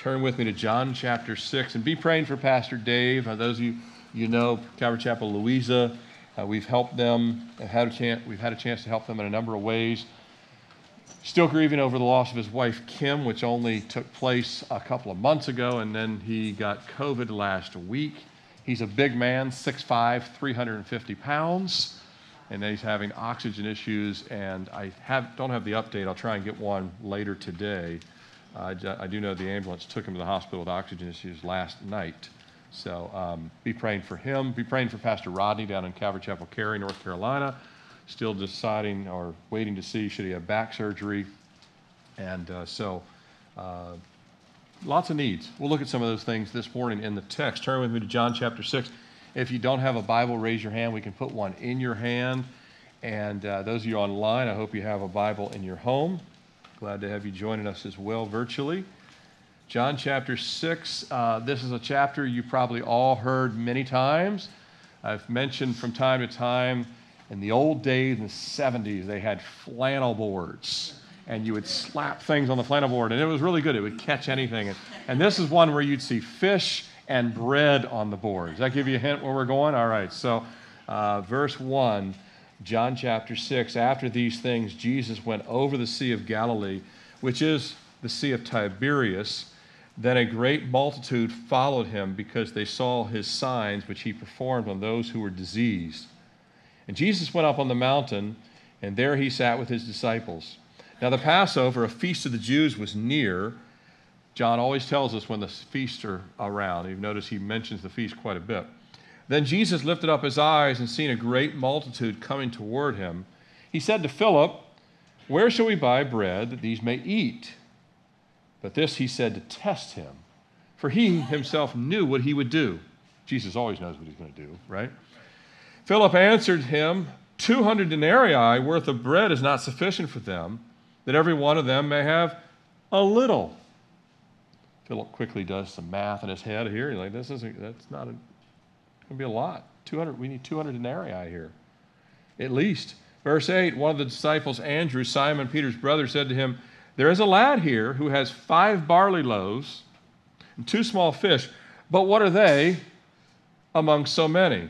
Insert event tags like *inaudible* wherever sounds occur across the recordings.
turn with me to John chapter 6 and be praying for Pastor Dave. Uh, those of you you know, Calvary Chapel Louisa, uh, we've helped them, had a chance, we've had a chance to help them in a number of ways. Still grieving over the loss of his wife, Kim, which only took place a couple of months ago, and then he got COVID last week. He's a big man, 6'5, 350 pounds, and he's having oxygen issues. And I have, don't have the update. I'll try and get one later today. Uh, I do know the ambulance took him to the hospital with oxygen issues last night. So um, be praying for him. Be praying for Pastor Rodney down in Calvary Chapel, Cary, North Carolina. Still deciding or waiting to see should he have back surgery. And uh, so uh, lots of needs. We'll look at some of those things this morning in the text. Turn with me to John chapter 6. If you don't have a Bible, raise your hand. We can put one in your hand. And uh, those of you online, I hope you have a Bible in your home. Glad to have you joining us as well virtually. John chapter 6, uh, this is a chapter you probably all heard many times. I've mentioned from time to time in the old days, in the 70s, they had flannel boards. And you would slap things on the flannel board, and it was really good. It would catch anything. And, and this is one where you'd see fish and bread on the board. Does that give you a hint where we're going? All right, so uh, verse 1, John chapter 6. After these things, Jesus went over the Sea of Galilee, which is the Sea of Tiberias then a great multitude followed him because they saw his signs which he performed on those who were diseased. And Jesus went up on the mountain, and there he sat with his disciples. Now, the Passover, a feast of the Jews, was near. John always tells us when the feasts are around. You've noticed he mentions the feast quite a bit. Then Jesus lifted up his eyes and seeing a great multitude coming toward him, he said to Philip, Where shall we buy bread that these may eat? But this he said to test him, for he himself knew what he would do. Jesus always knows what he's going to do, right? Philip answered him, 200 denarii worth of bread is not sufficient for them, that every one of them may have a little. Philip quickly does some math in his head here. He's like, this isn't, that's not, a, going to be a lot. 200, we need 200 denarii here, at least. Verse 8, one of the disciples, Andrew, Simon Peter's brother, said to him, there is a lad here who has five barley loaves and two small fish, but what are they among so many?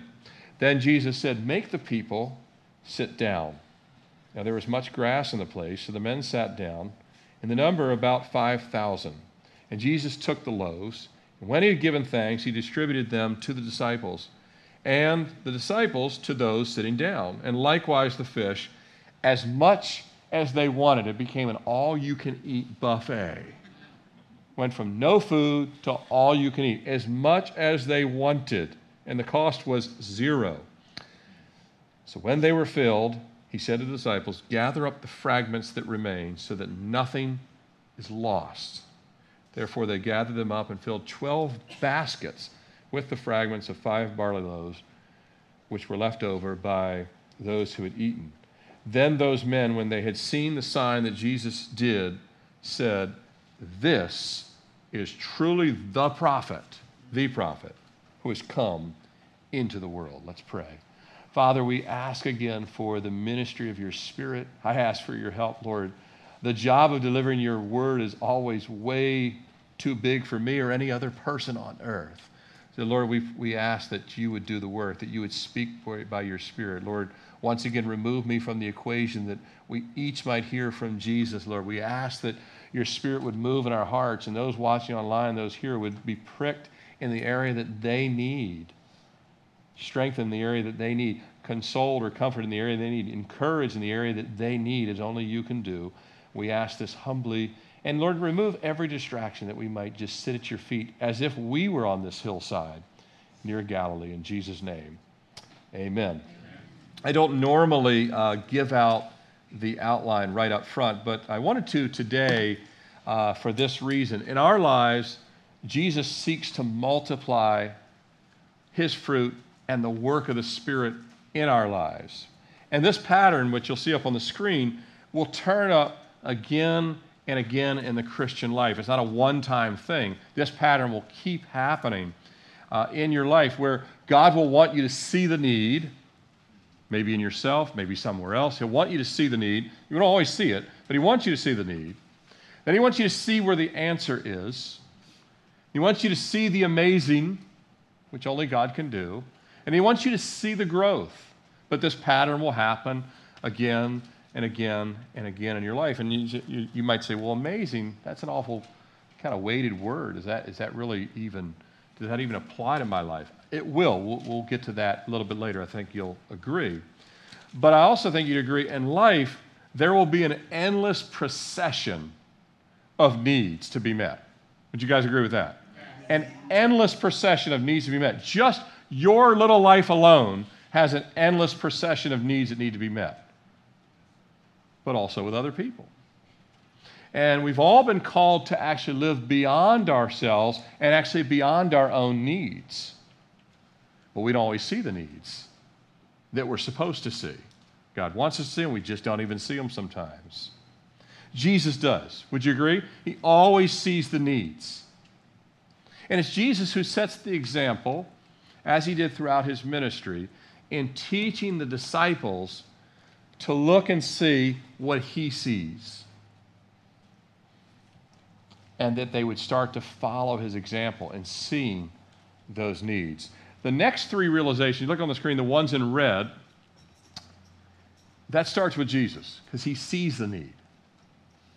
Then Jesus said, Make the people sit down. Now there was much grass in the place, so the men sat down, in the number about 5,000. And Jesus took the loaves, and when he had given thanks, he distributed them to the disciples, and the disciples to those sitting down, and likewise the fish, as much as they wanted. It became an all you can eat buffet. Went from no food to all you can eat, as much as they wanted, and the cost was zero. So when they were filled, he said to the disciples, Gather up the fragments that remain so that nothing is lost. Therefore, they gathered them up and filled 12 baskets with the fragments of five barley loaves, which were left over by those who had eaten. Then those men, when they had seen the sign that Jesus did, said, This is truly the prophet, the prophet, who has come into the world. Let's pray. Father, we ask again for the ministry of your Spirit. I ask for your help, Lord. The job of delivering your word is always way too big for me or any other person on earth. So, Lord, we, we ask that you would do the work, that you would speak by your Spirit. Lord, once again, remove me from the equation that we each might hear from Jesus, Lord. We ask that your Spirit would move in our hearts, and those watching online, those here, would be pricked in the area that they need, strengthen the area that they need, consoled or comfort in the area they need, encourage in the area that they need, as only you can do. We ask this humbly. And Lord, remove every distraction that we might just sit at your feet as if we were on this hillside near Galilee. In Jesus' name, amen. I don't normally uh, give out the outline right up front, but I wanted to today uh, for this reason. In our lives, Jesus seeks to multiply his fruit and the work of the Spirit in our lives. And this pattern, which you'll see up on the screen, will turn up again and again in the Christian life. It's not a one time thing. This pattern will keep happening uh, in your life where God will want you to see the need maybe in yourself, maybe somewhere else. He'll want you to see the need. You don't always see it, but He wants you to see the need. Then He wants you to see where the answer is. He wants you to see the amazing, which only God can do. And He wants you to see the growth. But this pattern will happen again and again and again in your life. And you, you, you might say, well, amazing, that's an awful kind of weighted word. Is that, is that really even, does that even apply to my life? It will. We'll, we'll get to that a little bit later. I think you'll agree. But I also think you'd agree in life, there will be an endless procession of needs to be met. Would you guys agree with that? An endless procession of needs to be met. Just your little life alone has an endless procession of needs that need to be met, but also with other people. And we've all been called to actually live beyond ourselves and actually beyond our own needs. But we don't always see the needs that we're supposed to see. God wants us to see them, we just don't even see them sometimes. Jesus does. Would you agree? He always sees the needs. And it's Jesus who sets the example, as he did throughout his ministry, in teaching the disciples to look and see what he sees. And that they would start to follow his example in seeing those needs. The next three realizations—you look on the screen, the ones in red, that starts with Jesus because he sees the need.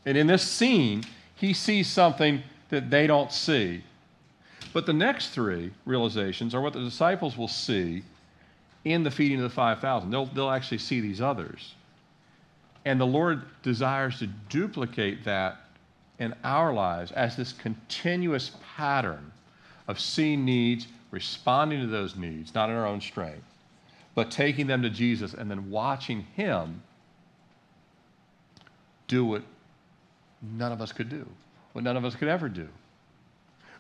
And in this scene, he sees something that they don't see. But the next three realizations are what the disciples will see in the feeding of the 5,000. They'll, they'll actually see these others. And the Lord desires to duplicate that in our lives as this continuous pattern of seeing needs, responding to those needs, not in our own strength, but taking them to Jesus and then watching Him do what none of us could do, what none of us could ever do.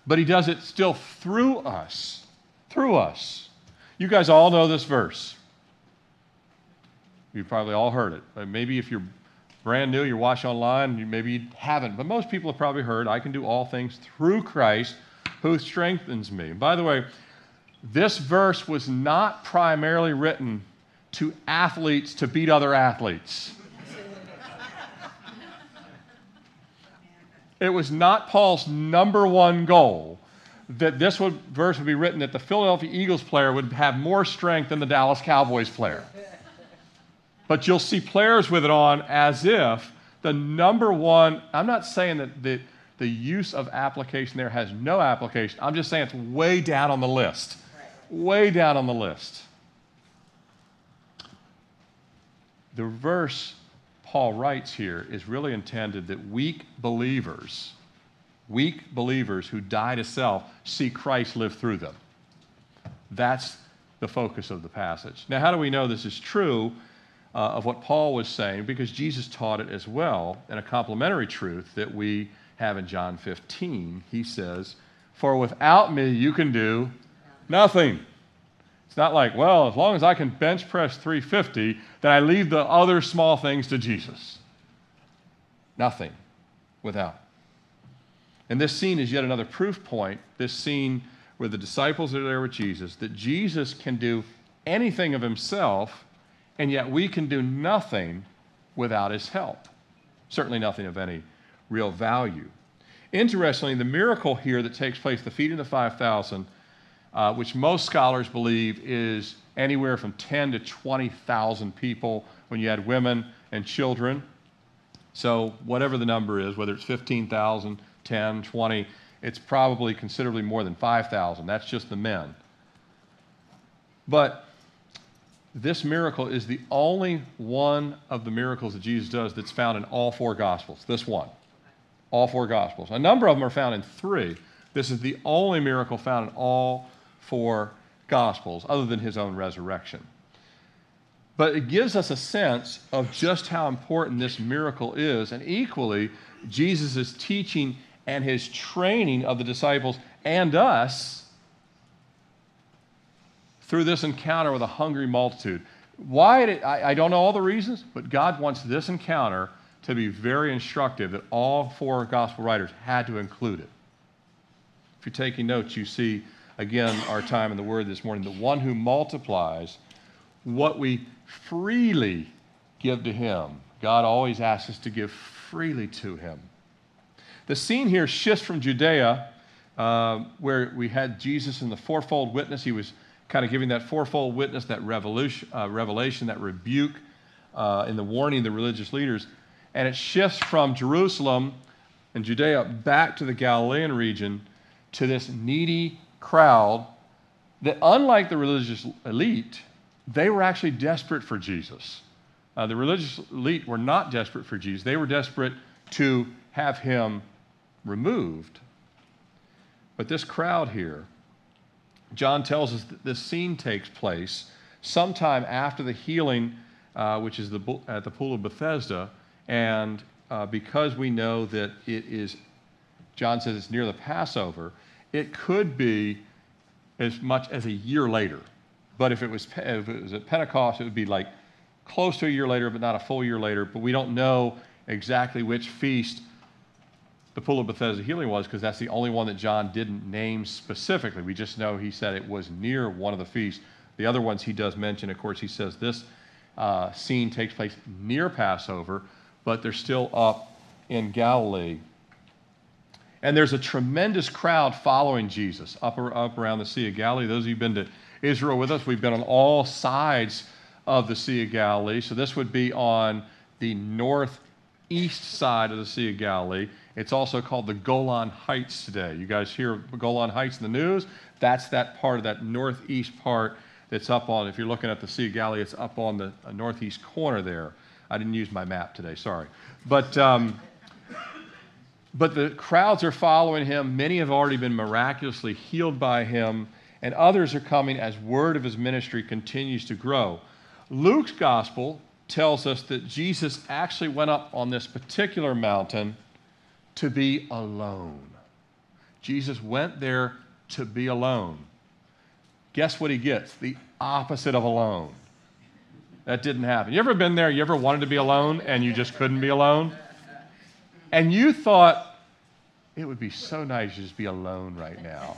But He does it still through us, through us. You guys all know this verse. You've probably all heard it. Maybe if you're brand new, you're watching online, you maybe you haven't. But most people have probably heard, I can do all things through Christ who strengthens me. And by the way, this verse was not primarily written to athletes to beat other athletes. it was not Paul's number one goal that this would, verse would be written that the Philadelphia Eagles player would have more strength than the Dallas Cowboys player. *laughs* But you'll see players with it on as if the number one, I'm not saying that the, the use of application there has no application. I'm just saying it's way down on the list way down on the list. The verse Paul writes here is really intended that weak believers, weak believers who die to self, see Christ live through them. That's the focus of the passage. Now, how do we know this is true uh, of what Paul was saying? Because Jesus taught it as well in a complementary truth that we have in John 15. He says, For without me you can do Nothing. It's not like, well, as long as I can bench press 350, then I leave the other small things to Jesus. Nothing without. And this scene is yet another proof point, this scene where the disciples are there with Jesus, that Jesus can do anything of himself, and yet we can do nothing without his help. Certainly nothing of any real value. Interestingly, the miracle here that takes place, the feeding of the 5,000, uh, which most scholars believe is anywhere from 10 to 20,000 people when you add women and children. So, whatever the number is, whether it's 15,000, 10, 20, it's probably considerably more than 5,000. That's just the men. But this miracle is the only one of the miracles that Jesus does that's found in all four Gospels. This one. All four Gospels. A number of them are found in three. This is the only miracle found in all four Gospels, other than his own resurrection. But it gives us a sense of just how important this miracle is, and equally, Jesus' is teaching and his training of the disciples and us through this encounter with a hungry multitude. Why? Did, I, I don't know all the reasons, but God wants this encounter to be very instructive that all four gospel writers had to include it. If you're taking notes, you see again our time in the Word this morning. The one who multiplies what we freely give to Him. God always asks us to give freely to Him. The scene here shifts from Judea uh, where we had Jesus in the fourfold witness. He was kind of giving that fourfold witness, that revolution, uh, revelation, that rebuke uh, in the warning of the religious leaders. And it shifts from Jerusalem and Judea back to the Galilean region to this needy crowd that, unlike the religious elite, they were actually desperate for Jesus. Uh, the religious elite were not desperate for Jesus, they were desperate to have him removed. But this crowd here, John tells us that this scene takes place sometime after the healing, uh, which is the, at the pool of Bethesda. And uh, because we know that it is, John says it's near the Passover, it could be as much as a year later. But if it was, if it was at Pentecost, it would be like close to a year later, but not a full year later. But we don't know exactly which feast the Pool of Bethesda healing was because that's the only one that John didn't name specifically. We just know he said it was near one of the feasts. The other ones he does mention, of course, he says this uh, scene takes place near Passover, but they're still up in Galilee. And there's a tremendous crowd following Jesus up, up around the Sea of Galilee. Those of you who've been to Israel with us, we've been on all sides of the Sea of Galilee. So this would be on the northeast side of the Sea of Galilee. It's also called the Golan Heights today. You guys hear Golan Heights in the news? That's that part of that northeast part that's up on, if you're looking at the Sea of Galilee, it's up on the uh, northeast corner there. I didn't use my map today, sorry. But, um, but the crowds are following him. Many have already been miraculously healed by him, and others are coming as word of his ministry continues to grow. Luke's gospel tells us that Jesus actually went up on this particular mountain to be alone. Jesus went there to be alone. Guess what he gets? The opposite of alone. That didn't happen. You ever been there? You ever wanted to be alone and you just couldn't be alone? And you thought it would be so nice to just be alone right now.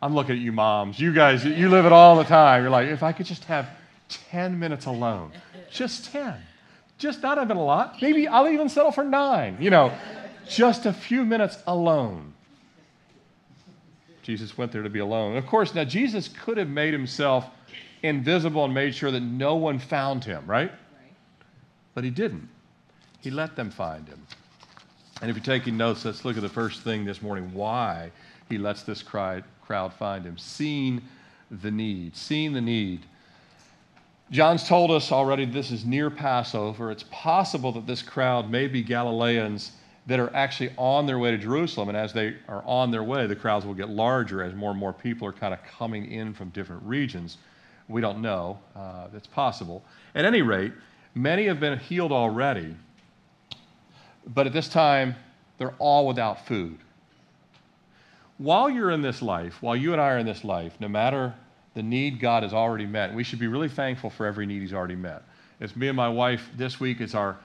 I'm looking at you moms. You guys, you live it all the time. You're like, if I could just have 10 minutes alone, just 10. Just not even a lot. Maybe I'll even settle for nine. You know, just a few minutes alone. Jesus went there to be alone. of course, now Jesus could have made himself invisible and made sure that no one found him, right? right? But he didn't. He let them find him. And if you're taking notes, let's look at the first thing this morning why he lets this crowd find him. Seeing the need. Seeing the need. John's told us already this is near Passover. It's possible that this crowd may be Galileans that are actually on their way to Jerusalem. And as they are on their way, the crowds will get larger as more and more people are kind of coming in from different regions. We don't know. Uh, it's possible. At any rate, many have been healed already, but at this time, they're all without food. While you're in this life, while you and I are in this life, no matter the need God has already met, we should be really thankful for every need He's already met. It's me and my wife this week. is our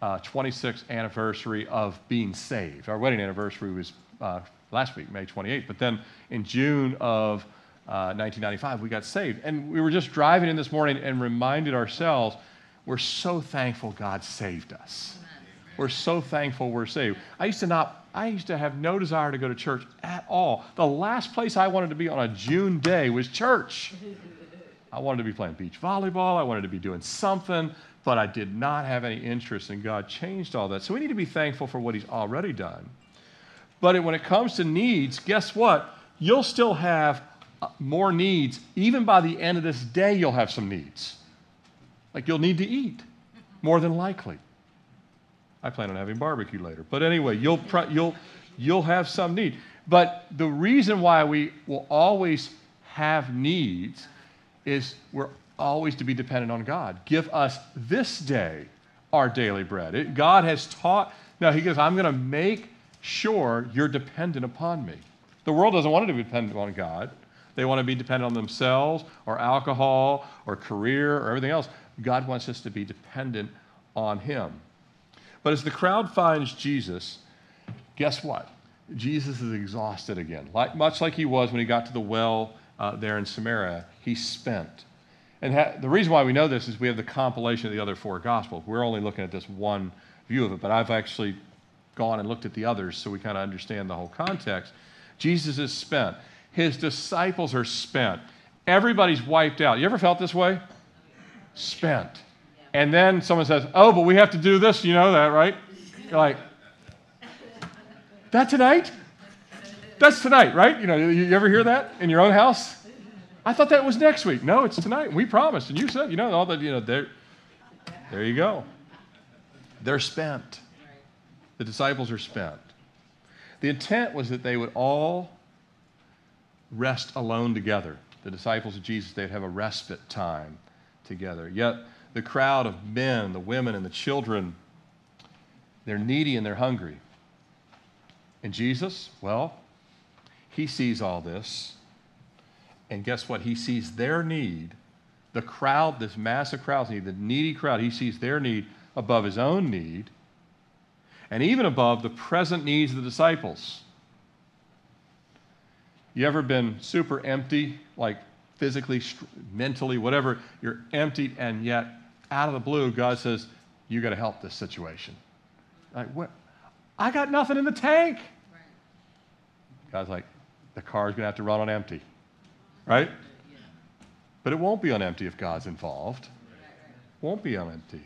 uh, 26th anniversary of being saved. Our wedding anniversary was uh, last week, May 28th. But then in June of uh, 1995, we got saved. And we were just driving in this morning and reminded ourselves we're so thankful God saved us. We're so thankful we're saved. I used to not, I used to have no desire to go to church at all. The last place I wanted to be on a June day was church. I wanted to be playing beach volleyball. I wanted to be doing something but I did not have any interest, and God changed all that. So we need to be thankful for what He's already done. But when it comes to needs, guess what? You'll still have uh, more needs. Even by the end of this day, you'll have some needs. Like you'll need to eat, more than likely. I plan on having barbecue later. But anyway, you'll, you'll, you'll have some need. But the reason why we will always have needs is we're always to be dependent on God. Give us this day our daily bread. It, God has taught, now He goes, I'm going to make sure you're dependent upon me. The world doesn't want to be dependent on God. They want to be dependent on themselves or alcohol or career or everything else. God wants us to be dependent on Him. But as the crowd finds Jesus, guess what? Jesus is exhausted again. Like, much like he was when he got to the well uh, there in Samaria, he's spent. And ha- the reason why we know this is we have the compilation of the other four Gospels. We're only looking at this one view of it, but I've actually gone and looked at the others so we kind of understand the whole context. Jesus is spent. His disciples are spent. Everybody's wiped out. You ever felt this way? Spent. And then someone says, Oh, but we have to do this. You know that, right? You're like, That tonight? That's tonight, right? You know, you ever hear that in your own house? I thought that was next week. No, it's tonight. We promised. And you said, you know, all that, you know, there, there you go. They're spent. The disciples are spent. The intent was that they would all rest alone together. The disciples of Jesus, they'd have a respite time together. Yet the crowd of men, the women, and the children, they're needy and they're hungry. And Jesus, well, he sees all this. And guess what? He sees their need. The crowd, this massive crowd, the needy crowd, he sees their need above his own need and even above the present needs of the disciples. You ever been super empty, like physically, mentally, whatever? You're emptied, and yet out of the blue, God says, You got to help this situation. Like, what? I got nothing in the tank. God's like, The car's going to have to run on empty, right? But it won't be on empty if God's involved. Won't be on empty.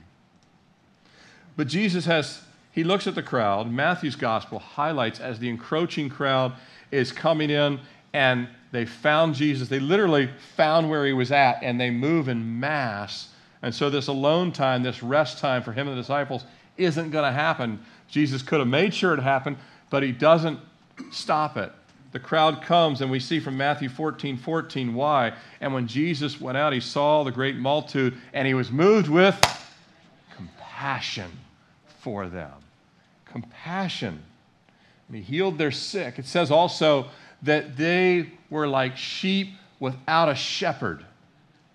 But Jesus has, he looks at the crowd. Matthew's gospel highlights as the encroaching crowd is coming in and they found Jesus. They literally found where he was at and they move in mass. And so, this alone time, this rest time for him and the disciples isn't going to happen. Jesus could have made sure it happened, but he doesn't stop it. The crowd comes, and we see from Matthew 14 14 why. And when Jesus went out, he saw the great multitude, and he was moved with compassion for them. Compassion. And he healed their sick. It says also that they were like sheep without a shepherd.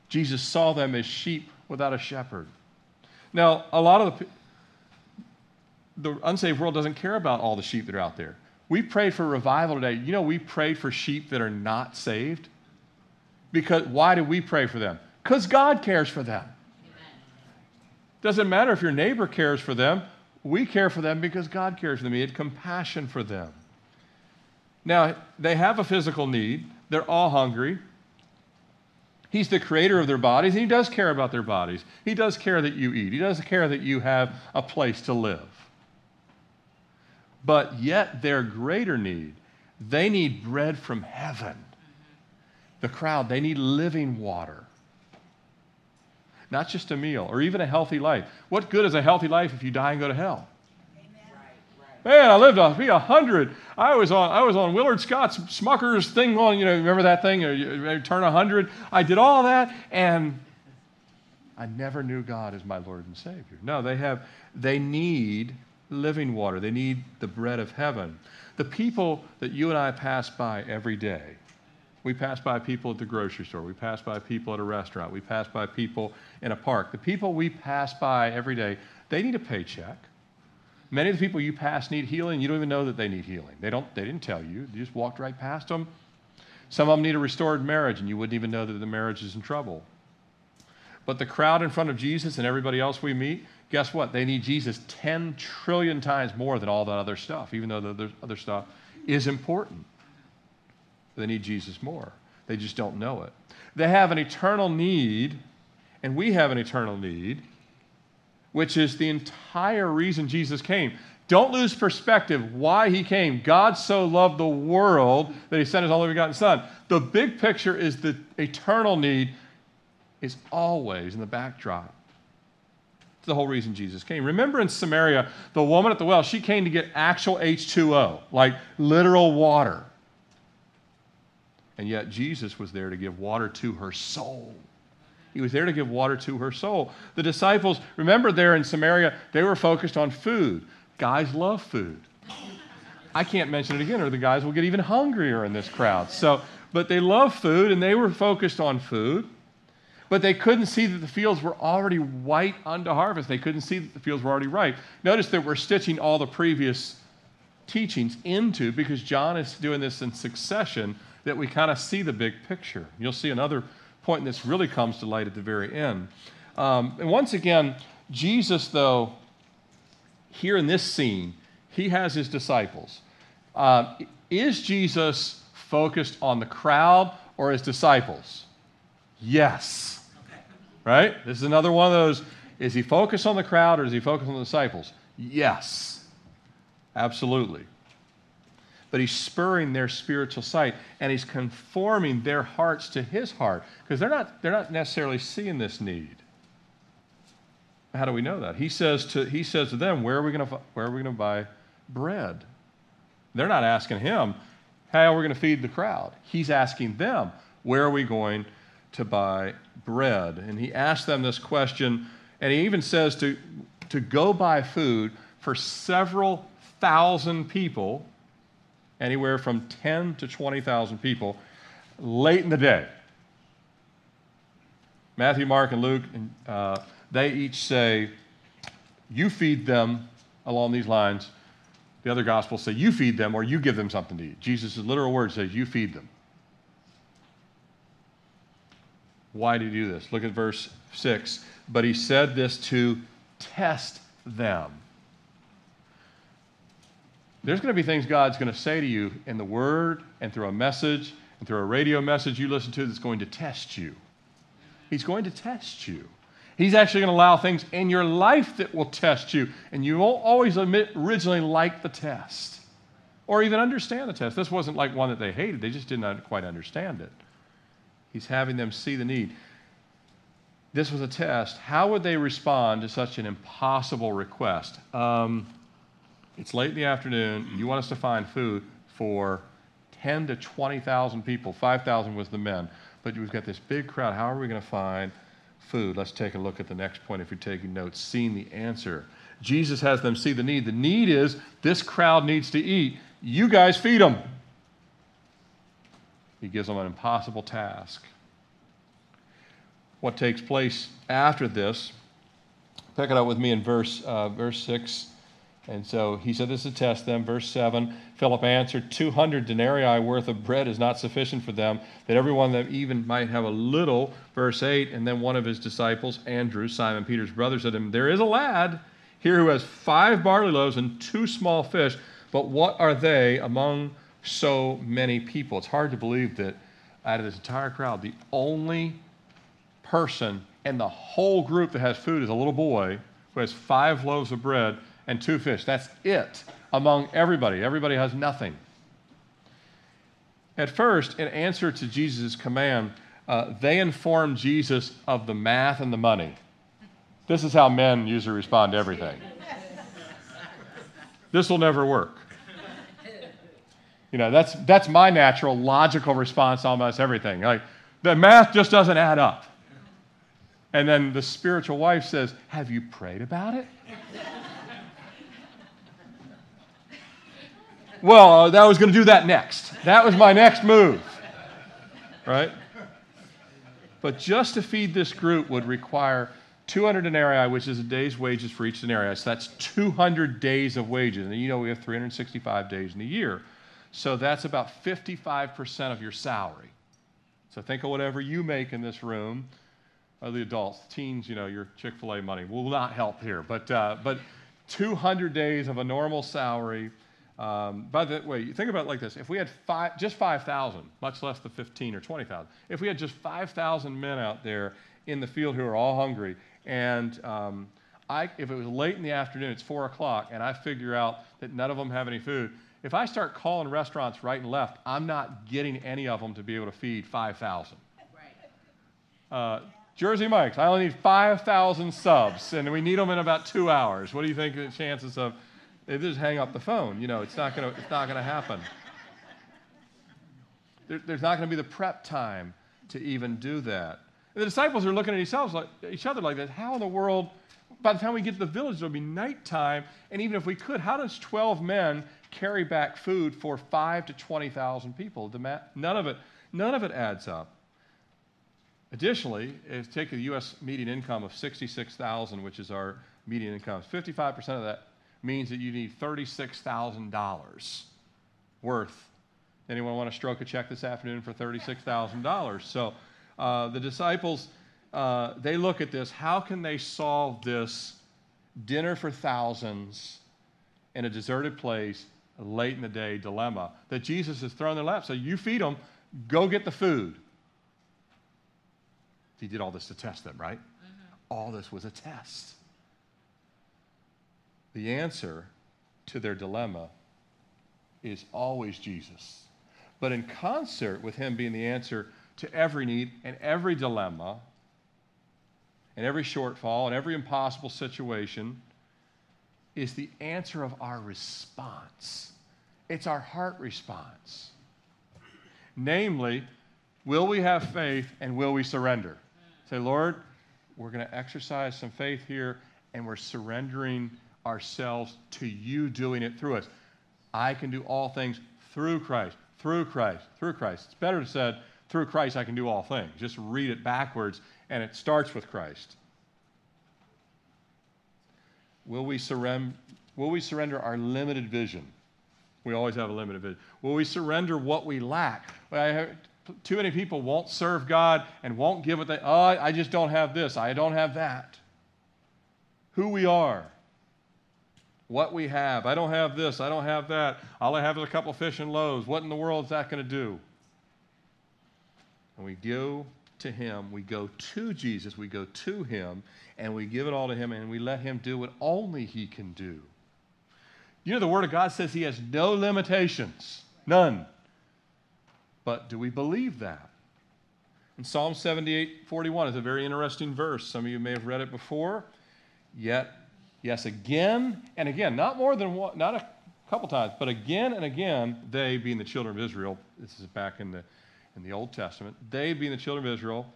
Jesus saw them as sheep without a shepherd. Now, a lot of the, the unsaved world doesn't care about all the sheep that are out there. We prayed for revival today. You know, we prayed for sheep that are not saved. Because why do we pray for them? Because God cares for them. Doesn't matter if your neighbor cares for them. We care for them because God cares for them. He had compassion for them. Now, they have a physical need. They're all hungry. He's the creator of their bodies, and He does care about their bodies. He does care that you eat, He does care that you have a place to live. But yet, their greater need, they need bread from heaven. The crowd, they need living water. Not just a meal or even a healthy life. What good is a healthy life if you die and go to hell? Man, I lived to be a hundred. I was on I was on Willard Scott's Smucker's thing on, you know, remember that thing? You turn a hundred. I did all that and I never knew God as my Lord and Savior. No, they have they need living water. They need the bread of heaven. The people that you and I pass by every day. We pass by people at the grocery store. We pass by people at a restaurant. We pass by people in a park. The people we pass by every day, they need a paycheck. Many of the people you pass need healing. You don't even know that they need healing. They, don't, they didn't tell you. You just walked right past them. Some of them need a restored marriage, and you wouldn't even know that the marriage is in trouble. But the crowd in front of Jesus and everybody else we meet, guess what? They need Jesus 10 trillion times more than all that other stuff, even though the other stuff is important. They need Jesus more. They just don't know it. They have an eternal need, and we have an eternal need which is the entire reason Jesus came. Don't lose perspective why he came. God so loved the world that he sent his only begotten Son. The big picture is the eternal need is always in the backdrop. It's the whole reason Jesus came. Remember in Samaria, the woman at the well, she came to get actual H2O, like literal water. And yet Jesus was there to give water to her soul. He was there to give water to her soul. The disciples, remember there in Samaria, they were focused on food. Guys love food. I can't mention it again, or the guys will get even hungrier in this crowd. So, but they love food and they were focused on food. But they couldn't see that the fields were already white unto harvest. They couldn't see that the fields were already ripe. Notice that we're stitching all the previous teachings into, because John is doing this in succession, that we kind of see the big picture. You'll see another point this really comes to light at the very end. Um, and once again, Jesus, though, here in this scene, he has his disciples. Uh, is Jesus focused on the crowd or his disciples? Yes. Right? This is another one of those. Is he focused on the crowd or is he focused on the disciples? Yes. Absolutely. But he's spurring their spiritual sight and he's conforming their hearts to his heart because they're not, they're not necessarily seeing this need. How do we know that? He says to, he says to them, Where are we going to, buy bread? They're not asking him, How are we going to feed the crowd? He's asking them, Where are we going to buy bread? And he asks them this question, and he even says to, to go buy food for several thousand people, anywhere from 10 to 20,000 people, late in the day. Matthew, Mark, and Luke, uh, they each say, You feed them along these lines. The other gospels say, You feed them or you give them something to eat. Jesus' literal word says, You feed them. Why did he do this? Look at verse 6. But he said this to test them. There's going to be things God's going to say to you in the Word and through a message and through a radio message you listen to that's going to test you. He's going to test you. He's actually going to allow things in your life that will test you, and you won't always originally like the test or even understand the test. This wasn't like one that they hated, they just didn't quite understand it. He's having them see the need. This was a test. How would they respond to such an impossible request? Um, it's late in the afternoon. You want us to find food for 10 to 20,000 people. 5,000 was the men. But we've got this big crowd. How are we going to find food. Let's take a look at the next point if you're taking notes seeing the answer. Jesus has them see the need. The need is this crowd needs to eat. You guys feed them. He gives them an impossible task. What takes place after this? Pick it up with me in verse, uh, verse 6 and so he said this to test them. Verse 7 Philip answered, 200 denarii worth of bread is not sufficient for them, that every one of them even might have a little. Verse 8 And then one of his disciples, Andrew, Simon Peter's brother, said to him, There is a lad here who has five barley loaves and two small fish, but what are they among so many people? It's hard to believe that out of this entire crowd, the only person in the whole group that has food is a little boy who has five loaves of bread and two fish. That's it among everybody. Everybody has nothing. At first, in answer to Jesus' command, uh, they inform Jesus of the math and the money. This is how men usually respond to everything. this will never work. You know, that's, that's my natural, logical response to almost everything. Like, the math just doesn't add up. And then the spiritual wife says, Have you prayed about it? Well, uh, that was going to do that next. That was my next move. Right? But just to feed this group would require 200 denarii, which is a day's wages for each denarii. So that's 200 days of wages. And you know we have 365 days in a year. So that's about 55% of your salary. So think of whatever you make in this room. Or the adults, teens, you know, your Chick fil A money will not help here. But, uh, but 200 days of a normal salary um, by the way, think about it like this: if we had five, just 5,000, much less the 15 or 20,000, if we had just 5,000 men out there in the field who are all hungry, and um, I, if it was late in the afternoon, it's four o'clock, and I figure out that none of them have any food, if I start calling restaurants right and left, I'm not getting any of them to be able to feed 5,000. Right. Uh, Jersey Mike's, I only need 5,000 subs, and we need them in about two hours. What do you think the chances of? They just hang up the phone. You know, it's not going to it's not going to happen. There, there's not going to be the prep time to even do that. And the disciples are looking at each other, like, each other like this. How in the world, by the time we get to the village, it'll be nighttime. And even if we could, how does 12 men carry back food for five to 20,000 people? None of it, none of it adds up. Additionally, if take the U.S. median income of 66,000, which is our median income, 55% of that means that you need $36,000 worth. Anyone want to stroke a check this afternoon for $36,000? So uh, the disciples, uh, they look at this. How can they solve this dinner for thousands in a deserted place late in the day dilemma that Jesus has thrown in their lap. So you feed them, go get the food. He did all this to test them, right? Mm-hmm. All this was a test. The answer to their dilemma is always Jesus. But in concert with him being the answer to every need and every dilemma, and every shortfall and every impossible situation, is the answer of our response. It's our heart response. Namely, will we have faith and will we surrender? Say, Lord, we're going to exercise some faith here and we're surrendering ourselves to you doing it through us. I can do all things through Christ, through Christ, through Christ. It's better to say, through Christ I can do all things. Just read it backwards, and it starts with Christ. Will we, surrender, will we surrender our limited vision? We always have a limited vision. Will we surrender what we lack? too many people won't serve God and won't give what they, oh, I just don't have this, I don't have that. Who we are, what we have. I don't have this, I don't have that. All I have is a couple fish and loaves. What in the world is that going to do? And we go to Him, we go to Jesus, we go to Him, and we give it all to Him, and we let Him do what only He can do. You know, the Word of God says He has no limitations, none. But do we believe that? In Psalm 78 41 is a very interesting verse. Some of you may have read it before. Yet, yes, again and again, not more than one, not a couple times, but again and again, they, being the children of Israel, this is back in the, in the Old Testament, they, being the children of Israel,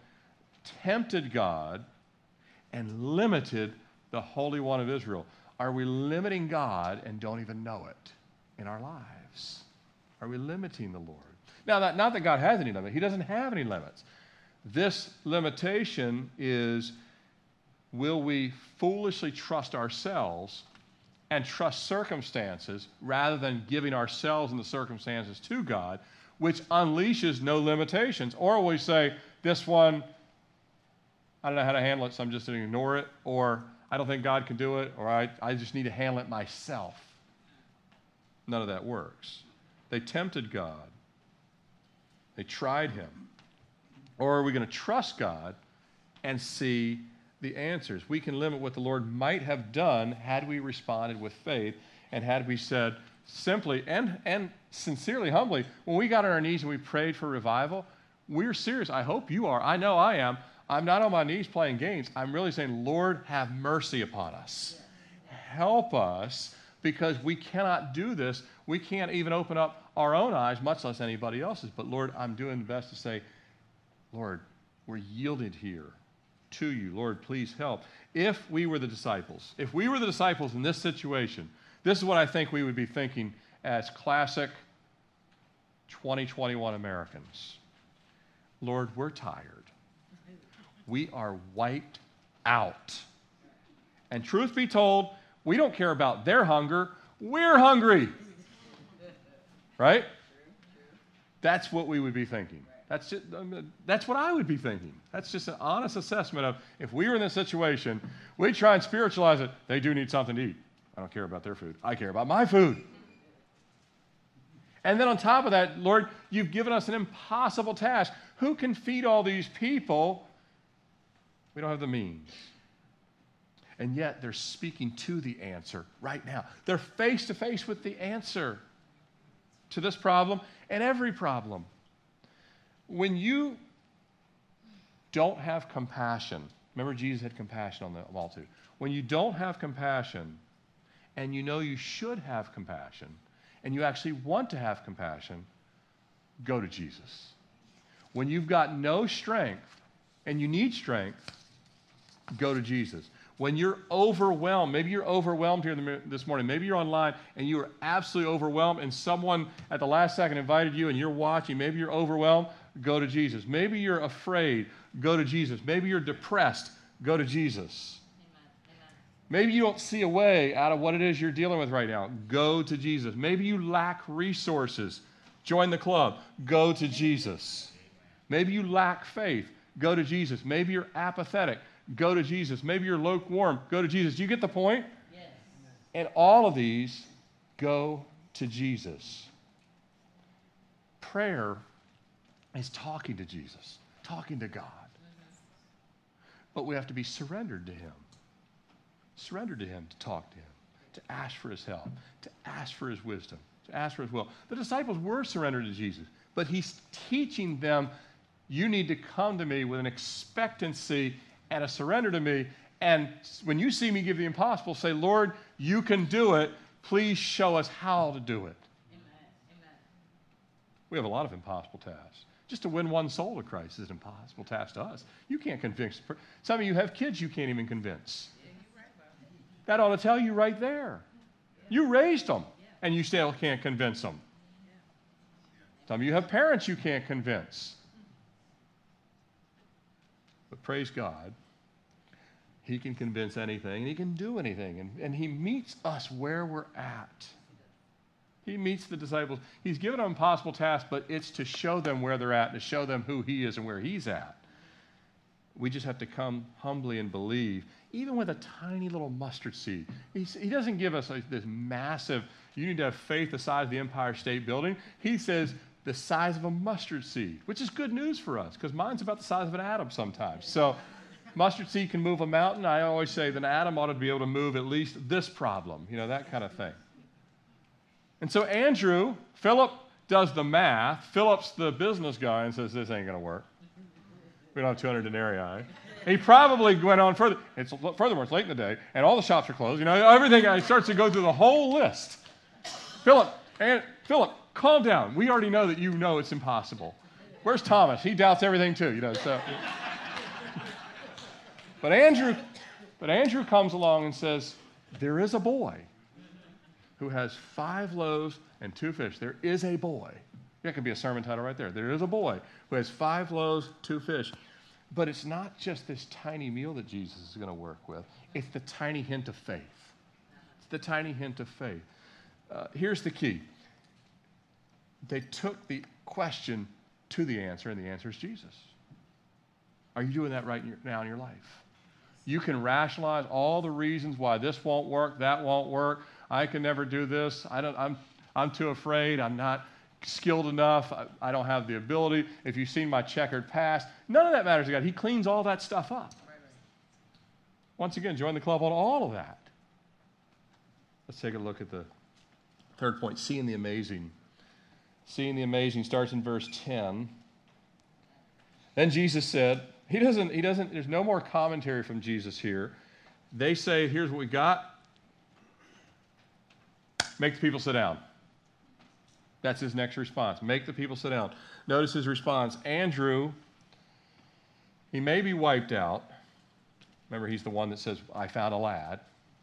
tempted God and limited the Holy One of Israel. Are we limiting God and don't even know it in our lives? Are we limiting the Lord? Now, that, not that God has any limit, He doesn't have any limits. This limitation is will we foolishly trust ourselves and trust circumstances rather than giving ourselves and the circumstances to God, which unleashes no limitations? Or we say, this one, I don't know how to handle it, so I'm just going to ignore it, or I don't think God can do it, or I, I just need to handle it myself? None of that works. They tempted God. They tried him. Or are we going to trust God and see the answers? We can limit what the Lord might have done had we responded with faith and had we said simply and, and sincerely, humbly, when we got on our knees and we prayed for revival, we're serious. I hope you are. I know I am. I'm not on my knees playing games. I'm really saying, Lord, have mercy upon us. Help us because we cannot do this. We can't even open up our own eyes, much less anybody else's. But Lord, I'm doing the best to say, Lord, we're yielded here to you. Lord, please help. If we were the disciples, if we were the disciples in this situation, this is what I think we would be thinking as classic 2021 Americans. Lord, we're tired. We are wiped out. And truth be told, we don't care about their hunger. We're hungry. Right? That's what we would be thinking. That's, just, that's what I would be thinking. That's just an honest assessment of if we were in this situation, we try and spiritualize it. They do need something to eat. I don't care about their food. I care about my food. And then on top of that, Lord, you've given us an impossible task. Who can feed all these people? We don't have the means. And yet they're speaking to the answer right now. They're face to face with the answer to this problem and every problem. When you don't have compassion, remember Jesus had compassion on the multitude. When you don't have compassion and you know you should have compassion and you actually want to have compassion, go to Jesus. When you've got no strength and you need strength, go to Jesus when you're overwhelmed, maybe you're overwhelmed here this morning, maybe you're online and you are absolutely overwhelmed, and someone at the last second invited you and you're watching, maybe you're overwhelmed, go to Jesus. Maybe you're afraid, go to Jesus. Maybe you're depressed, go to Jesus. Maybe you don't see a way out of what it is you're dealing with right now. Go to Jesus. Maybe you lack resources. Join the club. Go to Jesus. Maybe you lack faith. Go to Jesus. Maybe you're apathetic go to Jesus. Maybe you're lukewarm, go to Jesus. Do you get the point? Yes. And all of these go to Jesus. Prayer is talking to Jesus, talking to God. But we have to be surrendered to Him. Surrendered to Him to talk to Him, to ask for His help, to ask for His wisdom, to ask for His will. The disciples were surrendered to Jesus, but He's teaching them you need to come to me with an expectancy and a surrender to me. And when you see me give the impossible, say, Lord, you can do it. Please show us how to do it. Amen. We have a lot of impossible tasks. Just to win one soul to Christ is an impossible task to us. You can't convince. Some of you have kids you can't even convince. That ought to tell you right there. You raised them, and you still can't convince them. Some of you have parents you can't convince. But praise God, He can convince anything and He can do anything. And, and He meets us where we're at. He meets the disciples. He's given them impossible task, but it's to show them where they're at, to show them who He is and where He's at. We just have to come humbly and believe, even with a tiny little mustard seed. He's, he doesn't give us like this massive, you need to have faith the size of the Empire State Building. He says, the size of a mustard seed, which is good news for us because mine's about the size of an atom sometimes. So, mustard seed can move a mountain. I always say that an atom ought to be able to move at least this problem, you know, that kind of thing. And so, Andrew, Philip does the math. Philip's the business guy and says, This ain't going to work. We don't have 200 denarii. He probably went on further. It's, furthermore, it's late in the day, and all the shops are closed. You know, everything. He starts to go through the whole list. Philip, and Philip, calm down. We already know that you know it's impossible. Where's Thomas? He doubts everything too, you know. So, but Andrew, but Andrew comes along and says, "There is a boy who has five loaves and two fish. There is a boy. That could be a sermon title right there. There is a boy who has five loaves, two fish." But it's not just this tiny meal that Jesus is going to work with. It's the tiny hint of faith. It's the tiny hint of faith. Uh, here's the key they took the question to the answer, and the answer is Jesus. Are you doing that right now in your life? You can rationalize all the reasons why this won't work, that won't work. I can never do this. I don't, I'm, I'm too afraid. I'm not skilled enough. I, I don't have the ability. If you've seen my checkered past, none of that matters to God. He cleans all that stuff up. Once again, join the club on all of that. Let's take a look at the third point seeing the amazing seeing the amazing starts in verse 10. Then Jesus said, he doesn't, he doesn't, there's no more commentary from Jesus here. They say, here's what we got. Make the people sit down. That's his next response. Make the people sit down. Notice his response. Andrew, he may be wiped out. Remember, he's the one that says, I found a lad.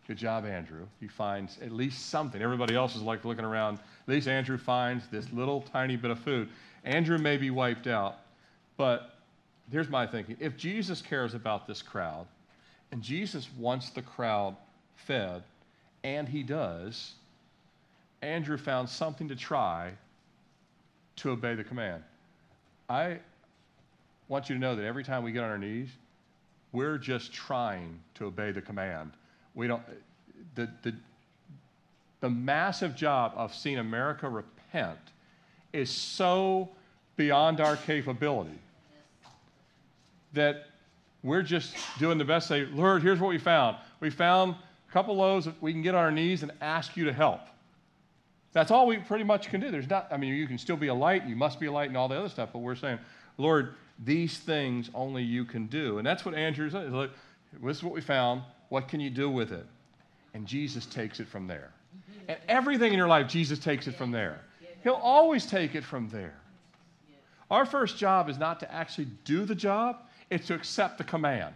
Good job, Andrew. He finds at least something. Everybody else is like looking around. At least Andrew finds this little tiny bit of food. Andrew may be wiped out, but here's my thinking. If Jesus cares about this crowd, and Jesus wants the crowd fed, and he does, Andrew found something to try to obey the command. I want you to know that every time we get on our knees, we're just trying to obey the command we don't, the, the, the massive job of seeing America repent is so beyond our capability that we're just doing the best. Say, Lord, here's what we found. We found a couple of loaves we can get on our knees and ask you to help. That's all we pretty much can do. There's not, I mean, you can still be a light, you must be a light, and all the other stuff, but we're saying, Lord, these things only you can do. And that's what Andrew said. Like, this is what we found. What can you do with it? And Jesus takes it from there. And everything in your life, Jesus takes it from there. He'll always take it from there. Our first job is not to actually do the job, it's to accept the command.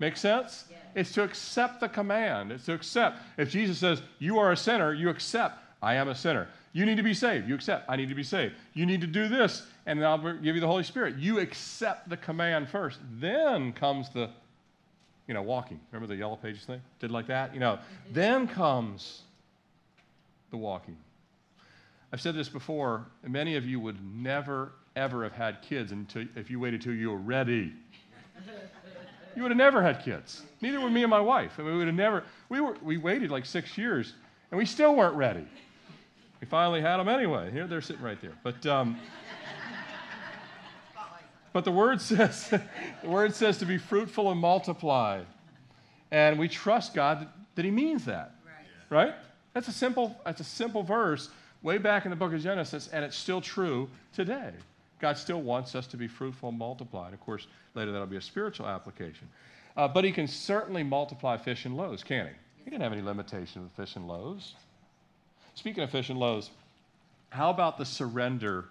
Make sense? It's to accept the command. It's to accept. If Jesus says, You are a sinner, you accept, I am a sinner. You need to be saved. You accept, I need to be saved. You need to do this, and I'll give you the Holy Spirit. You accept the command first. Then comes the you know, walking. Remember the yellow pages thing? Did like that? You know, then comes the walking. I've said this before, many of you would never, ever have had kids until if you waited till you were ready. you would have never had kids. Neither would me and my wife. I mean, we would have never, we, were, we waited like six years and we still weren't ready. He finally had them anyway. Here they're sitting right there. But um, but the word says *laughs* the word says to be fruitful and multiply, and we trust God that, that He means that. Right. right? That's a simple that's a simple verse way back in the book of Genesis, and it's still true today. God still wants us to be fruitful and multiply. And of course, later that'll be a spiritual application. Uh, but He can certainly multiply fish and loaves, can He? He didn't have any limitation with fish and loaves. Speaking of fish and loaves, how about the surrender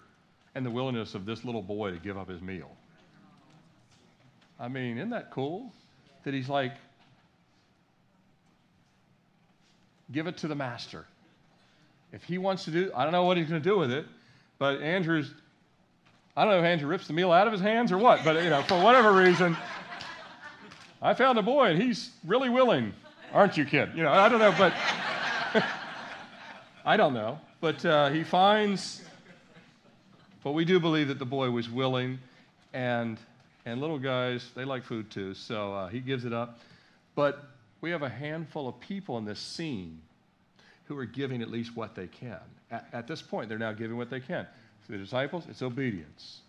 and the willingness of this little boy to give up his meal? I mean, isn't that cool? That he's like, give it to the master. If he wants to do, I don't know what he's going to do with it, but Andrew's, I don't know if Andrew rips the meal out of his hands or what, but you know, for whatever reason, I found a boy and he's really willing, aren't you, kid? You know, I don't know, but I don't know. But uh, he finds, but we do believe that the boy was willing, and and little guys they like food too, so uh, he gives it up. But we have a handful of people in this scene who are giving at least what they can. At, at this point, they're now giving what they can. The disciples, it's obedience.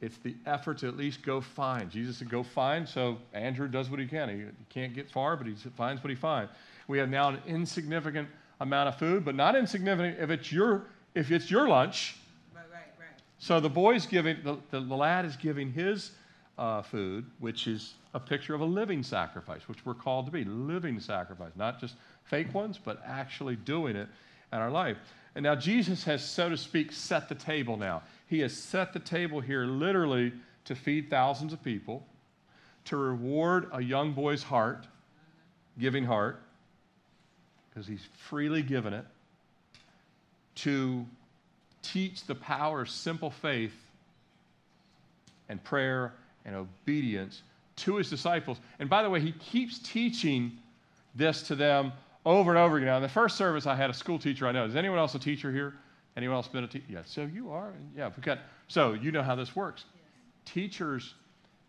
It's the effort to at least go find. Jesus said, go find, so Andrew does what he can. He can't get far, but he finds what he finds. We have now an insignificant amount of food, but not insignificant if it's your, if it's your lunch. Right, right, right. So the boy's giving, the, the, the lad is giving his uh, food, which is a picture of a living sacrifice, which we're called to be living sacrifice, not just fake ones, but actually doing it in our life. And now Jesus has, so to speak, set the table now. He has set the table here literally to feed thousands of people, to reward a young boy's heart, giving heart, because he's freely given it, to teach the power of simple faith and prayer and obedience to his disciples. And by the way, he keeps teaching this to them over and over again. Now, in the first service, I had a school teacher I know. Is anyone else a teacher here? Anyone else been a teacher? Yeah, so you are. Yeah, we've got, so you know how this works. Yes. Teachers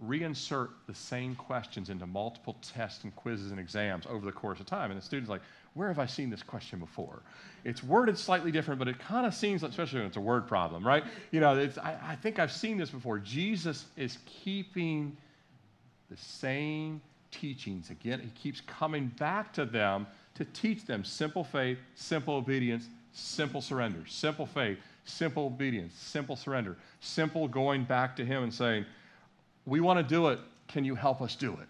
reinsert the same questions into multiple tests and quizzes and exams over the course of time. And the student's like, where have I seen this question before? It's worded slightly different, but it kind of seems, especially when it's a word problem, right? You know, I, I think I've seen this before. Jesus is keeping the same teachings. Again, he keeps coming back to them to teach them simple faith, simple obedience, simple surrender, simple faith, simple obedience, simple surrender, simple going back to him and saying, We want to do it. Can you help us do it?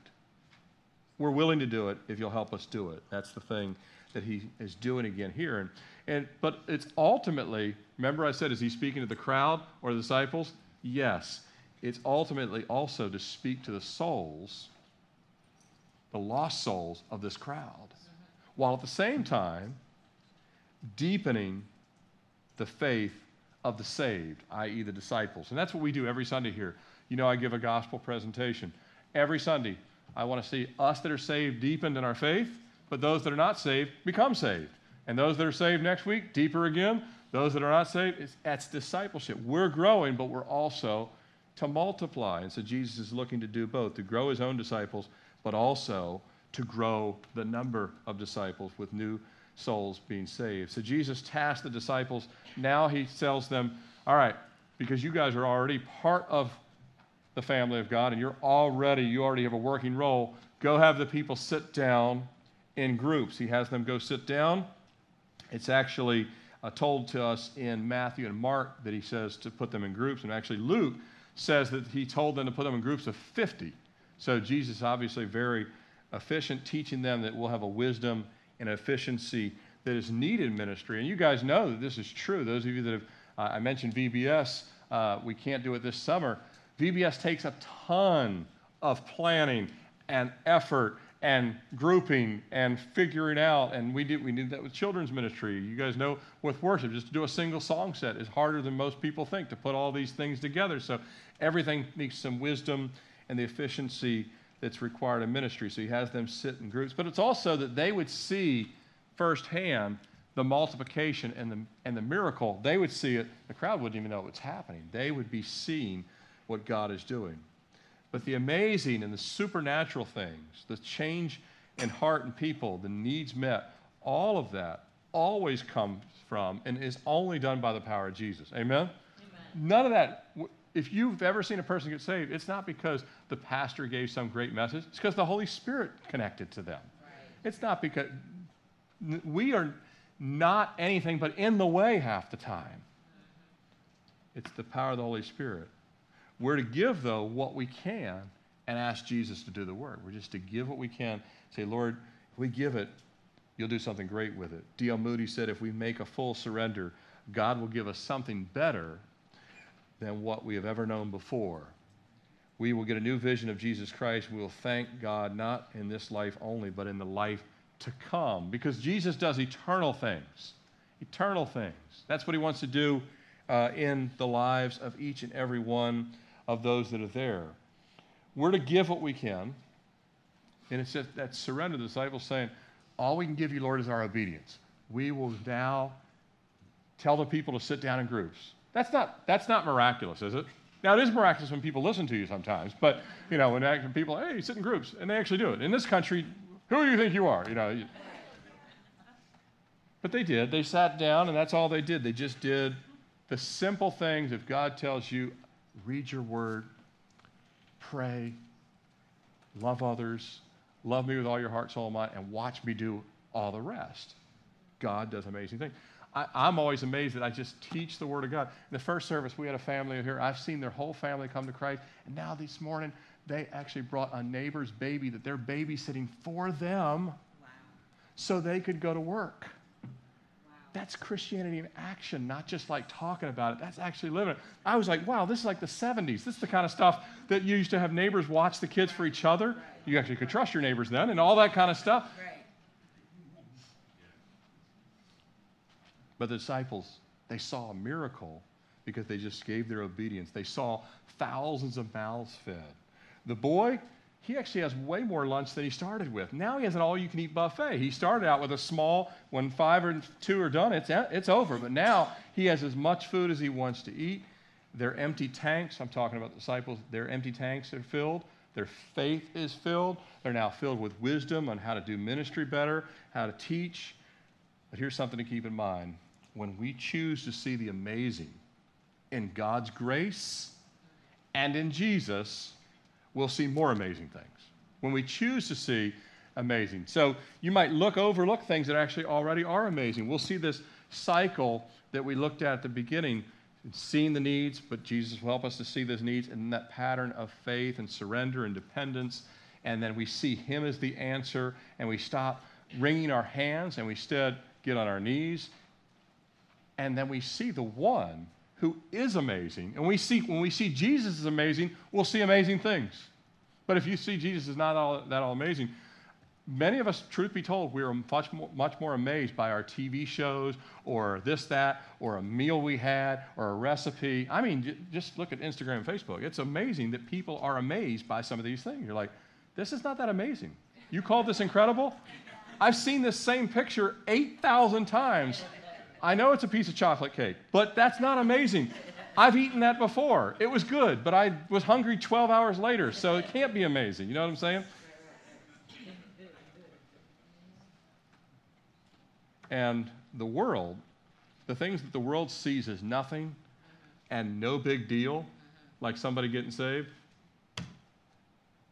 We're willing to do it if you'll help us do it. That's the thing that he is doing again here. And, and, but it's ultimately, remember I said, is he speaking to the crowd or the disciples? Yes. It's ultimately also to speak to the souls, the lost souls of this crowd, while at the same time deepening the faith of the saved, i.e., the disciples. And that's what we do every Sunday here. You know, I give a gospel presentation. Every Sunday, I want to see us that are saved deepened in our faith but those that are not saved become saved. And those that are saved next week, deeper again. Those that are not saved, it's, that's discipleship. We're growing, but we're also to multiply. And so Jesus is looking to do both to grow his own disciples, but also to grow the number of disciples with new souls being saved. So Jesus tasked the disciples. Now he tells them, All right, because you guys are already part of the family of God and you're already, you already have a working role, go have the people sit down in groups. He has them go sit down. It's actually uh, told to us in Matthew and Mark that he says to put them in groups. And actually, Luke says that he told them to put them in groups of 50. So Jesus obviously very efficient, teaching them that we'll have a wisdom and efficiency that is needed in ministry. And you guys know that this is true. Those of you that have, uh, I mentioned VBS, uh, we can't do it this summer. VBS takes a ton of planning and effort and grouping and figuring out. And we did, we did that with children's ministry. You guys know with worship, just to do a single song set is harder than most people think to put all these things together. So everything needs some wisdom and the efficiency that's required in ministry. So he has them sit in groups. But it's also that they would see firsthand the multiplication and the, and the miracle. They would see it. The crowd wouldn't even know what's happening. They would be seeing what God is doing. But the amazing and the supernatural things, the change in heart and people, the needs met, all of that always comes from and is only done by the power of Jesus. Amen? Amen. None of that. If you've ever seen a person get saved, it's not because the pastor gave some great message. It's because the Holy Spirit connected to them. Right. It's not because we are not anything but in the way half the time. Mm-hmm. It's the power of the Holy Spirit. We're to give, though, what we can and ask Jesus to do the work. We're just to give what we can. Say, Lord, if we give it, you'll do something great with it. D.L. Moody said, if we make a full surrender, God will give us something better than what we have ever known before. We will get a new vision of Jesus Christ. We will thank God not in this life only, but in the life to come because Jesus does eternal things. Eternal things. That's what he wants to do uh, in the lives of each and every one of those that are there. We're to give what we can. And it's just that surrender, the disciples saying, All we can give you, Lord, is our obedience. We will now tell the people to sit down in groups. That's not, that's not miraculous, is it? Now, it is miraculous when people listen to you sometimes, but, you know, when people, hey, sit in groups, and they actually do it. In this country, who do you think you are? You know. But they did. They sat down, and that's all they did. They just did the simple things. If God tells you, read your word, pray, love others, love me with all your heart, soul, and mind, and watch me do all the rest. God does amazing things. I, am always amazed that I just teach the Word of God. In the first service, we had a family here. I've seen their whole family come to Christ. And now this morning, they actually brought a neighbor's baby that they're babysitting for them wow. so they could go to work. That's Christianity in action, not just like talking about it. That's actually living it. I was like, wow, this is like the 70s. This is the kind of stuff that you used to have neighbors watch the kids for each other. You actually could trust your neighbors then and all that kind of stuff. But the disciples, they saw a miracle because they just gave their obedience. They saw thousands of mouths fed. The boy, he actually has way more lunch than he started with. Now he has an all you can eat buffet. He started out with a small, when five or two are done, it's, it's over. But now he has as much food as he wants to eat. Their empty tanks, I'm talking about disciples, their empty tanks are filled. Their faith is filled. They're now filled with wisdom on how to do ministry better, how to teach. But here's something to keep in mind when we choose to see the amazing in God's grace and in Jesus, we'll see more amazing things. When we choose to see amazing. So you might look overlook things that actually already are amazing. We'll see this cycle that we looked at at the beginning, seeing the needs, but Jesus will help us to see those needs and that pattern of faith and surrender and dependence. And then we see Him as the answer, and we stop wringing our hands and we instead get on our knees and then we see the one who is amazing. And we see when we see Jesus is amazing, we'll see amazing things. But if you see Jesus is not all that all amazing, many of us, truth be told, we are much more, much more amazed by our TV shows or this, that, or a meal we had or a recipe. I mean, just look at Instagram and Facebook. It's amazing that people are amazed by some of these things. You're like, this is not that amazing. You call this incredible? I've seen this same picture 8,000 times I know it's a piece of chocolate cake, but that's not amazing. I've eaten that before. It was good, but I was hungry 12 hours later, so it can't be amazing. You know what I'm saying? And the world, the things that the world sees as nothing and no big deal, like somebody getting saved,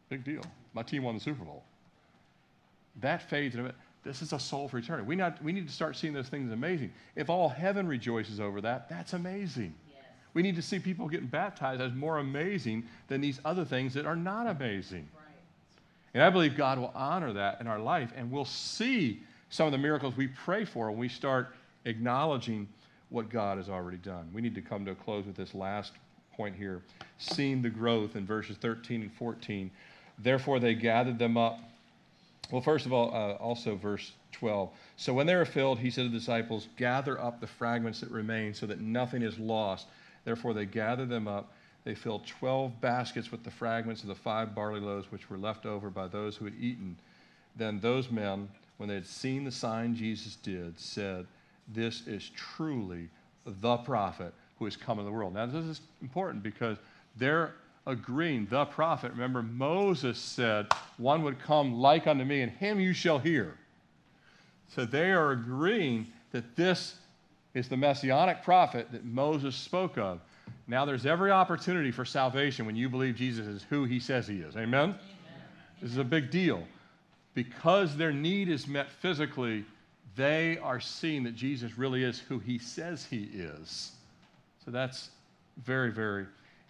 big deal. My team won the Super Bowl. That fades in a minute. This is a soul for eternity. We, not, we need to start seeing those things amazing. If all heaven rejoices over that, that's amazing. Yes. We need to see people getting baptized as more amazing than these other things that are not amazing. Right. And I believe God will honor that in our life, and we'll see some of the miracles we pray for when we start acknowledging what God has already done. We need to come to a close with this last point here seeing the growth in verses 13 and 14. Therefore, they gathered them up well, first of all, uh, also verse 12. So when they were filled, he said to the disciples, Gather up the fragments that remain so that nothing is lost. Therefore, they gathered them up. They filled 12 baskets with the fragments of the five barley loaves which were left over by those who had eaten. Then those men, when they had seen the sign Jesus did, said, This is truly the prophet who has come in the world. Now, this is important because they're agreeing, the prophet. Remember, Moses said, One would come like unto me, and him you shall hear. So they are agreeing that this is the messianic prophet that Moses spoke of. Now there's every opportunity for salvation when you believe Jesus is who he says he is. Amen? Amen? This is a big deal. Because their need is met physically, they are seeing that Jesus really is who he says he is. So that's very, very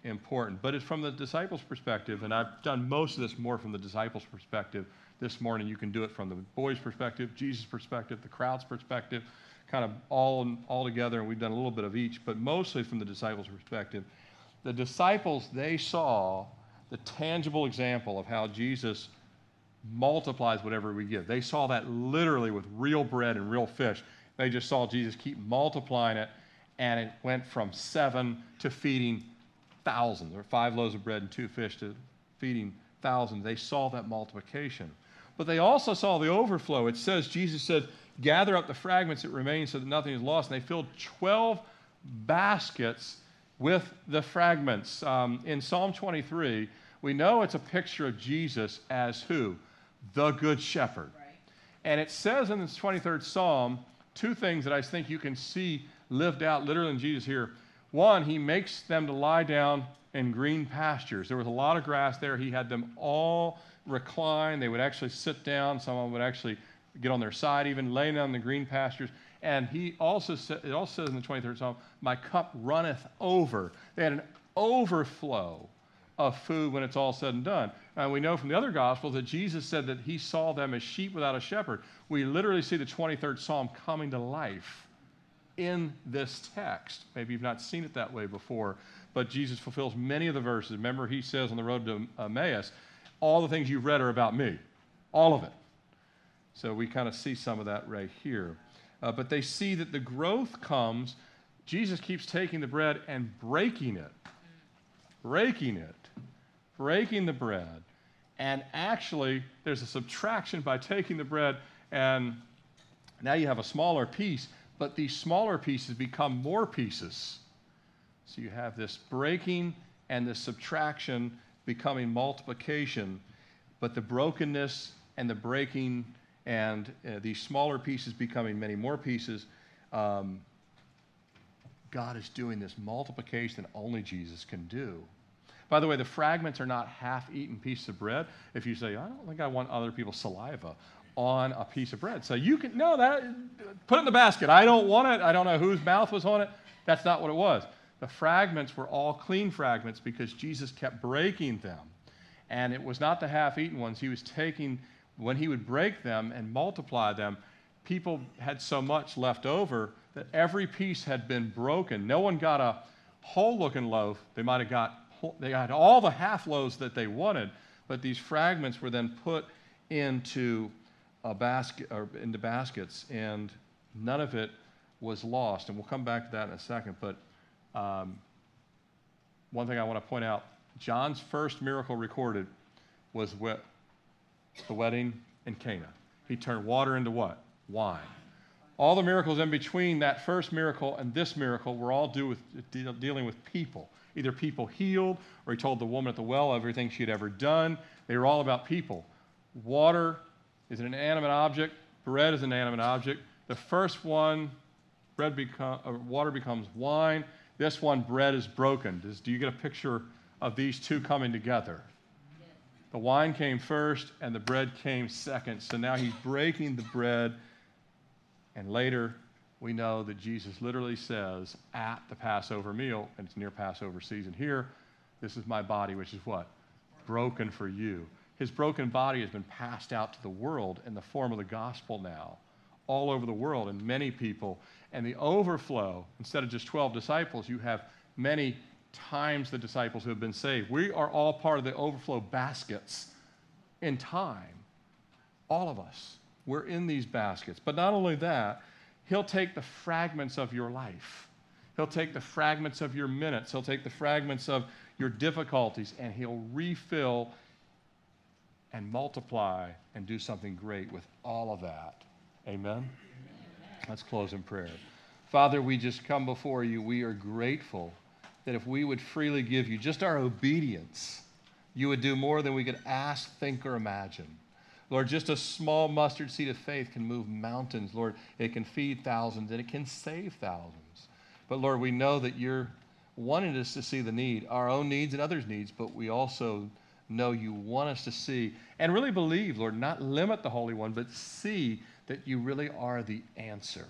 important. But it's from the disciples' perspective, and I've done most of this more from the disciples' perspective. This morning, you can do it from the boys' perspective, Jesus' perspective, the crowd's perspective, kind of all, all together, and we've done a little bit of each, but mostly from the disciples' perspective. The disciples, they saw the tangible example of how Jesus multiplies whatever we give. They saw that literally with real bread and real fish. They just saw Jesus keep multiplying it, and it went from seven to feeding thousands, or five loaves of bread and two fish to feeding thousands. They saw that multiplication. But they also saw the overflow. It says, Jesus said, Gather up the fragments that remain so that nothing is lost. And they filled 12 baskets with the fragments. Um, in Psalm 23, we know it's a picture of Jesus as who? The Good Shepherd. Right. And it says in this 23rd Psalm two things that I think you can see lived out literally in Jesus here. One, he makes them to lie down in green pastures. There was a lot of grass there. He had them all recline. They would actually sit down. Some of them would actually get on their side, even laying down in the green pastures. And he also said, it also says in the 23rd Psalm, My cup runneth over. They had an overflow of food when it's all said and done. And we know from the other Gospels that Jesus said that he saw them as sheep without a shepherd. We literally see the 23rd Psalm coming to life in this text. Maybe you've not seen it that way before, but Jesus fulfills many of the verses. Remember, he says on the road to Emmaus, All the things you've read are about me, all of it. So we kind of see some of that right here. Uh, but they see that the growth comes, Jesus keeps taking the bread and breaking it, breaking it, breaking the bread. And actually, there's a subtraction by taking the bread, and now you have a smaller piece, but these smaller pieces become more pieces. So you have this breaking and this subtraction becoming multiplication, but the brokenness and the breaking and uh, these smaller pieces becoming many more pieces. Um, God is doing this multiplication only Jesus can do. By the way, the fragments are not half eaten pieces of bread. If you say, I don't think I want other people's saliva on a piece of bread. So you can, no, that, put it in the basket. I don't want it. I don't know whose mouth was on it. That's not what it was. The fragments were all clean fragments because Jesus kept breaking them. And it was not the half eaten ones. He was taking when he would break them and multiply them, people had so much left over that every piece had been broken. No one got a whole looking loaf. They might have got they got all the half loaves that they wanted, but these fragments were then put into a basket or into baskets, and none of it was lost. And we'll come back to that in a second. But um, one thing I want to point out: John's first miracle recorded was what the wedding in Cana. He turned water into what? Wine. All the miracles in between that first miracle and this miracle were all do with, deal, dealing with people. Either people healed, or he told the woman at the well everything she had ever done. They were all about people. Water is an inanimate object, bread is an inanimate object. The first one, bread become, uh, water becomes wine. This one, bread is broken. Does, do you get a picture of these two coming together? The wine came first and the bread came second. So now he's breaking the bread. And later, we know that Jesus literally says at the Passover meal, and it's near Passover season here, this is my body, which is what? Broken for you. His broken body has been passed out to the world in the form of the gospel now, all over the world, and many people. And the overflow, instead of just 12 disciples, you have many times the disciples who have been saved. We are all part of the overflow baskets in time. All of us. We're in these baskets. But not only that, He'll take the fragments of your life. He'll take the fragments of your minutes. He'll take the fragments of your difficulties and He'll refill and multiply and do something great with all of that. Amen? Let's close in prayer. Father, we just come before you. We are grateful that if we would freely give you just our obedience, you would do more than we could ask, think, or imagine. Lord, just a small mustard seed of faith can move mountains. Lord, it can feed thousands and it can save thousands. But Lord, we know that you're wanting us to see the need, our own needs and others' needs, but we also know you want us to see and really believe, Lord, not limit the Holy One, but see that you really are the answer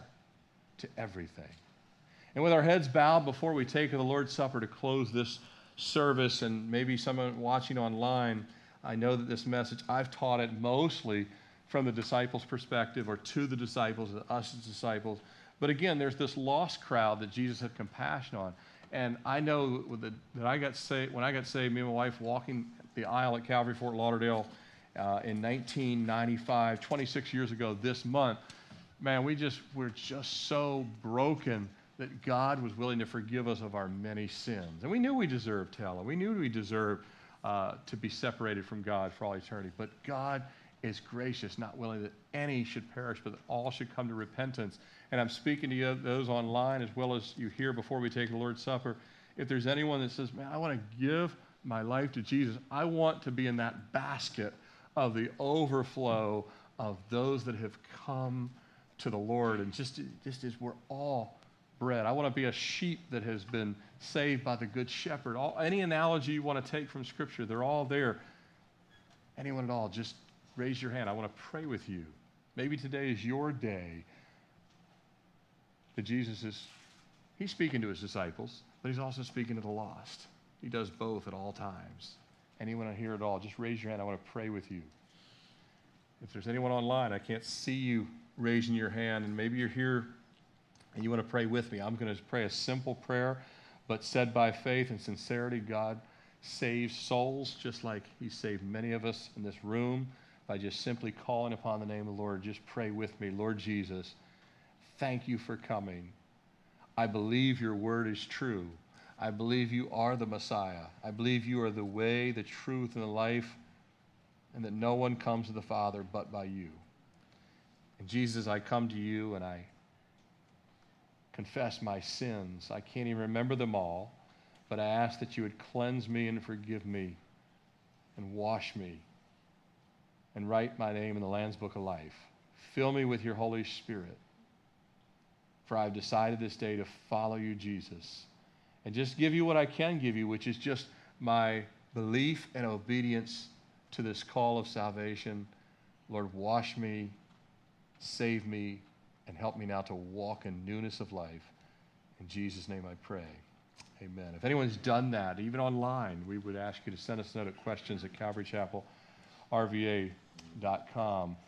to everything. And with our heads bowed before we take the Lord's Supper to close this service, and maybe someone watching online, I know that this message, I've taught it mostly from the disciples' perspective or to the disciples, us as disciples. But again, there's this lost crowd that Jesus had compassion on. And I know that, that I got saved, when I got saved, me and my wife walking the aisle at Calvary Fort Lauderdale uh, in 1995, 26 years ago this month, man, we just, we're just so broken that God was willing to forgive us of our many sins. And we knew we deserved hell, and we knew we deserved uh, to be separated from God for all eternity. But God is gracious, not willing that any should perish, but that all should come to repentance. And I'm speaking to you, those online as well as you here before we take the Lord's Supper. If there's anyone that says, man, I want to give my life to Jesus, I want to be in that basket of the overflow of those that have come to the Lord. And just, just as we're all bread. I want to be a sheep that has been saved by the Good Shepherd. All, any analogy you want to take from Scripture, they're all there. Anyone at all, just raise your hand. I want to pray with you. Maybe today is your day that Jesus is, he's speaking to his disciples, but he's also speaking to the lost. He does both at all times. Anyone here at all, just raise your hand. I want to pray with you. If there's anyone online, I can't see you raising your hand, and maybe you're here and you want to pray with me. I'm going to pray a simple prayer, but said by faith and sincerity. God saves souls just like He saved many of us in this room by just simply calling upon the name of the Lord. Just pray with me. Lord Jesus, thank you for coming. I believe your word is true. I believe you are the Messiah. I believe you are the way, the truth, and the life, and that no one comes to the Father but by you. And Jesus, I come to you and I confess my sins. I can't even remember them all, but I ask that you would cleanse me and forgive me and wash me and write my name in the Lamb's Book of Life. Fill me with your Holy Spirit. For I've decided this day to follow you, Jesus, and just give you what I can give you, which is just my belief and obedience to this call of salvation. Lord, wash me, save me, and help me now to walk in newness of life. In Jesus' name I pray. Amen. If anyone's done that, even online, we would ask you to send us a note at questions at calvarychapelrva.com.